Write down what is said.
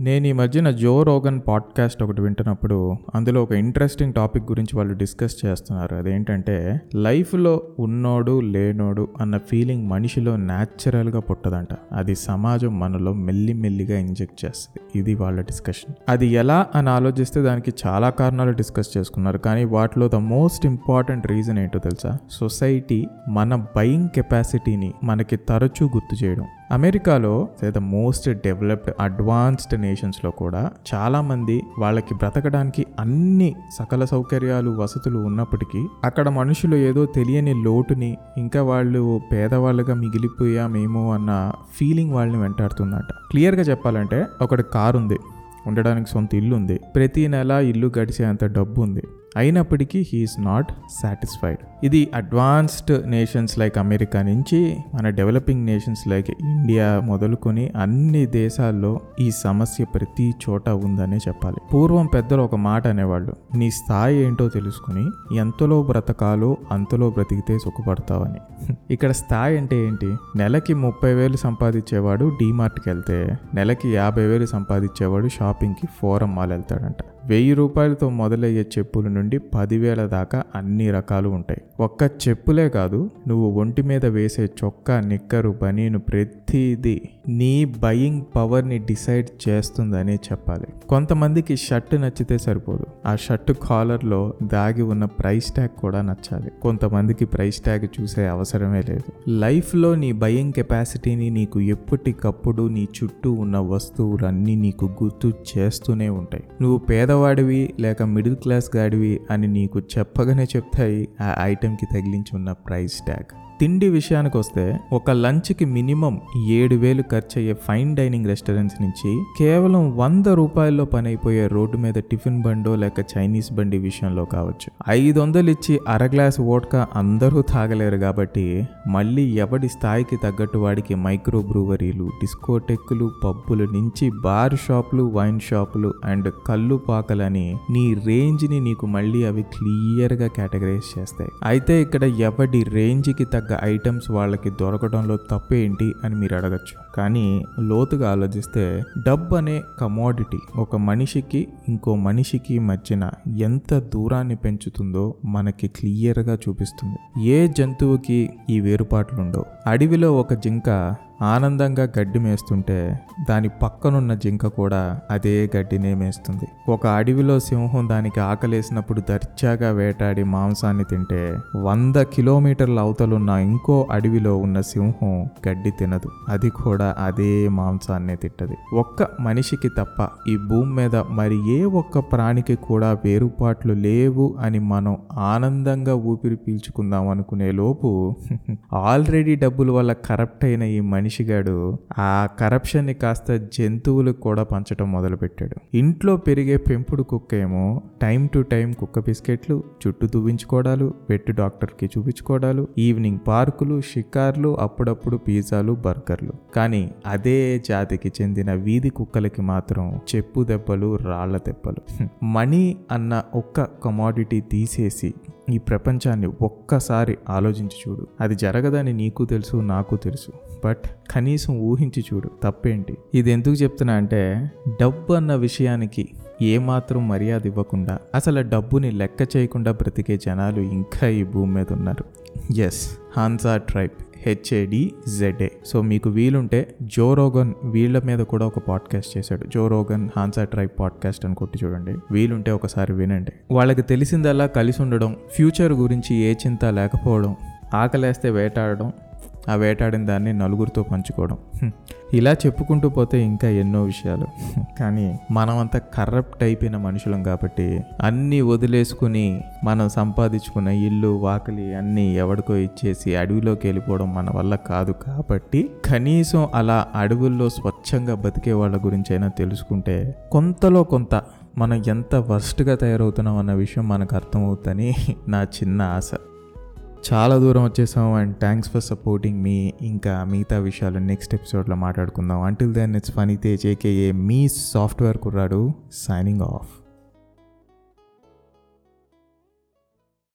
నేను ఈ మధ్యన జో రోగన్ పాడ్కాస్ట్ ఒకటి వింటున్నప్పుడు అందులో ఒక ఇంట్రెస్టింగ్ టాపిక్ గురించి వాళ్ళు డిస్కస్ చేస్తున్నారు. అదేంటంటే లైఫ్లో ఉన్నోడు లేనోడు అన్న ఫీలింగ్ మనిషిలో న్యాచురల్గా పుట్టదంట. అది సమాజం మనలో మెల్లిమెల్లిగా ఇంజెక్ట్ చేస్తుంది. ఇది వాళ్ళ డిస్కషన్ అది ఎలా అని ఆలోచిస్తే దానికి చాలా కారణాలు డిస్కస్ చేసుకున్నారు. కానీ వాటిలో ద మోస్ట్ ఇంపార్టెంట్ రీజన్ ఏంటో తెలుసా? సొసైటీ మన బయింగ్ కెపాసిటీని మనకి తరచూ గుర్తు చేయడం. అమెరికాలో ద మోస్ట్ డెవలప్డ్ అడ్వాన్స్డ్ నేషన్స్లో కూడా చాలామంది వాళ్ళకి బ్రతకడానికి అన్ని సకల సౌకర్యాలు వసతులు ఉన్నప్పటికీ అక్కడ మనుషులు ఏదో తెలియని లోటుని ఇంకా వాళ్ళు పేదవాళ్ళుగా మిగిలిపోయామేమో అన్న ఫీలింగ్ వాళ్ళని వెంటాడుతుందట. క్లియర్గా చెప్పాలంటే ఒకటి కారు ఉంది ఉండడానికి సొంత ఇల్లు ఉంది ప్రతి నెల ఇల్లు గడిచేంత డబ్బు ఉంది అయినప్పటికీ హీఈస్ నాట్ సాటిస్ఫైడ్ ఇది అడ్వాన్స్డ్ నేషన్స్ లైక్ అమెరికా నుంచి మన డెవలపింగ్ నేషన్స్ లైక్ ఇండియా మొదలుకొని అన్ని దేశాల్లో ఈ సమస్య ప్రతి చోట ఉందనే చెప్పాలి. పూర్వం పెద్దలు ఒక మాట అనేవాళ్ళు నీ స్థాయి ఏంటో తెలుసుకుని ఎంతలో బ్రతకాలో అంతలో బ్రతికితే సుఖపడతావని. ఇక్కడ స్థాయి అంటే ఏంటి? నెలకి ముప్పై వేలు సంపాదించేవాడు డీమార్ట్కి వెళ్తే నెలకి యాభై వేలు సంపాదించేవాడు షాపింగ్కి ఫోరం మాల్ వెళ్తాడంట. వెయ్యి రూపాయలతో మొదలయ్యే చెప్పుల నుండి పదివేల దాకా అన్ని రకాలు ఉంటాయి. ఒక్క చెప్పులే కాదు నువ్వు ఒంటి మీద వేసే చొక్కా నిక్కరు బనీను ప్రతిదీ నీ బయింగ్ పవర్ని డిసైడ్ చేస్తుందనే చెప్పాలి. కొంతమందికి షర్ట్ నచ్చితే సరిపోదు. ఆ షర్ట్ కాలర్లో దాగి ఉన్న ప్రైస్ ట్యాగ్ కూడా నచ్చాలి. కొంతమందికి ప్రైస్ ట్యాగ్ చూసే అవసరమే లేదు. లైఫ్లో నీ బయింగ్ కెపాసిటీని నీకు ఎప్పటికప్పుడు నీ చుట్టూ ఉన్న వస్తువులన్నీ నీకు గుర్తు చేస్తూనే ఉంటాయి. నువ్వు పేద పేదవాడివి లేక మిడిల్ క్లాస్ గాడివి అని నీకు చెప్పగానే చెప్తాయి ఆ ఐటెంకి తగిలించి ఉన్న ప్రైస్ ట్యాగ్ తిండి విషయానికి వస్తే ఒక లంచ్కి మినిమం ఏడు వేలు ఖర్చు అయ్యే ఫైన్ డైనింగ్ రెస్టారెంట్స్ నుంచి కేవలం వంద రూపాయల్లో పని అయిపోయే రోడ్డు మీద టిఫిన్ బండో లేక చైనీస్ బండి విషయంలో కావచ్చు. ఐదు వందలు ఇచ్చి అర గ్లాస్ ఓట్కా అందరూ తాగలేరు కాబట్టి మళ్ళీ ఎవడి స్థాయికి తగ్గట్టు వాడికి మైక్రో బ్రూవరీలు డిస్కోటెక్కులు పబ్బులు నుంచి బార్ షాపులు వైన్ షాపులు అండ్ కళ్ళు పాకలని నీ రేంజ్ని నీకు మళ్ళీ అవి క్లియర్గా కేటగరైజ్ చేస్తాయి. అయితే ఇక్కడ ఎవడి రేంజ్కి తగ్గ ఐటమ్స్ వాళ్ళకి దొరకడంలో తప్పేంటి అని మీరు అడగచ్చు. కానీ లోతుగా ఆలోచిస్తే డబ్బు అనే కమోడిటీ ఒక మనిషికి ఇంకో మనిషికి మధ్యన ఎంత దూరాన్ని పెంచుతుందో మనకి క్లియర్గా చూపిస్తుంది. ఏ జంతువుకి ఈ వేరుపాట్లుండవు అడవిలో ఒక జింక ఆనందంగా గడ్డి మేస్తుంటే దాని పక్కనున్న జింక కూడా అదే గడ్డినే మేస్తుంది. ఒక అడవిలో సింహం దానికి ఆకలేసినప్పుడు దర్జాగా వేటాడి మాంసాన్ని తింటే వంద కిలోమీటర్ల అవతలున్న ఇంకో అడవిలో ఉన్న సింహం గడ్డి తినదు. అది కూడా అదే మాంసాన్నే తింటది. ఒక్క మనిషికి తప్ప ఈ భూమి మీద మరి ఏ ఒక్క ప్రాణికి కూడా వేరుపాట్లు లేవు అని మనం ఆనందంగా ఊపిరి పీల్చుకుందాం అనుకునే లోపు ఆల్రెడీ డబ్బుల వల్ల కరప్ట్ అయిన ఈ మనిషిగాడు ఆ కరప్షన్ని కాస్త జంతువులకు కూడా పంచడం మొదలుపెట్టాడు. ఇంట్లో పెరిగే పెంపుడు కుక్క ఏమో టైం టు టైం కుక్క బిస్కెట్లు చుట్టూ దువ్వించుకోవడాలు పెట్టు డాక్టర్కి చూపించుకోవడాలు ఈవినింగ్ పార్కులు షికార్లు అప్పుడప్పుడు పిజ్జాలు బర్గర్లు. కానీ అదే జాతికి చెందిన వీధి కుక్కలకి మాత్రం చెప్పు దెబ్బలు రాళ్ళ దెబ్బలు. మనీ అన్న ఒక్క కమాడిటీ తీసేసి ఈ ప్రపంచాన్ని ఒక్కసారి ఆలోచించి చూడు. అది జరగదని నీకు తెలుసు నాకు తెలుసు. బట్ కనీసం ఊహించి చూడు తప్పేంటి? ఇది ఎందుకు చెప్తున్నా అంటే డబ్బు అన్న విషయానికి ఏమాత్రం మర్యాద ఇవ్వకుండా అసలు డబ్బుని లెక్క చేయకుండా బ్రతికే జనాలు ఇంకా ఈ భూమి మీద ఉన్నారు. Yes Hadza tribe H A D Z A so మీకు వీలుంటే జో రోగన్ వీళ్ళ మీద కూడా ఒక పాడ్కాస్ట్ చేశాడు. జో రోగన్ హాన్సా ట్రైబ్ పాడ్కాస్ట్ అని కొట్టి చూడండి. వీలుంటే ఒకసారి వినండి. వాళ్ళకి తెలిసిందల్లా కలిసి ఉండడం ఫ్యూచర్ గురించి ఏ చింత లేకపోవడం ఆకలేస్తే వేటాడడం ఆ వేటాడిన దాన్ని నలుగురితో పంచుకోవడం. ఇలా చెప్పుకుంటూ పోతే ఇంకా ఎన్నో విషయాలు. కానీ మనమంతా కరప్ట్ అయిపోయిన మనుషులం కాబట్టి అన్నీ వదిలేసుకుని మనం సంపాదించుకున్న ఇల్లు వాకిలి అన్నీ ఎవడికో ఇచ్చేసి అడవిలోకి వెళ్ళిపోవడం మన వల్ల కాదు కాబట్టి కనీసం అలా అడవుల్లో స్వచ్ఛంగా బతికే వాళ్ళ గురించి అయినా తెలుసుకుంటే కొంతలో కొంత మనం ఎంత వర్స్ట్గా తయారవుతున్నాం అన్న విషయం మనకు అర్థమవుతుందని నా చిన్న ఆశ. చాలా దూరం వచ్చేసాం అండ్ థ్యాంక్స్ ఫర్ సపోర్టింగ్ మీ ఇంకా మిగతా విషయాలు నెక్స్ట్ ఎపిసోడ్లో మాట్లాడుకుందాం. Until then it's Phani Tej AKA me software కుర్రాడు సైనింగ్ ఆఫ్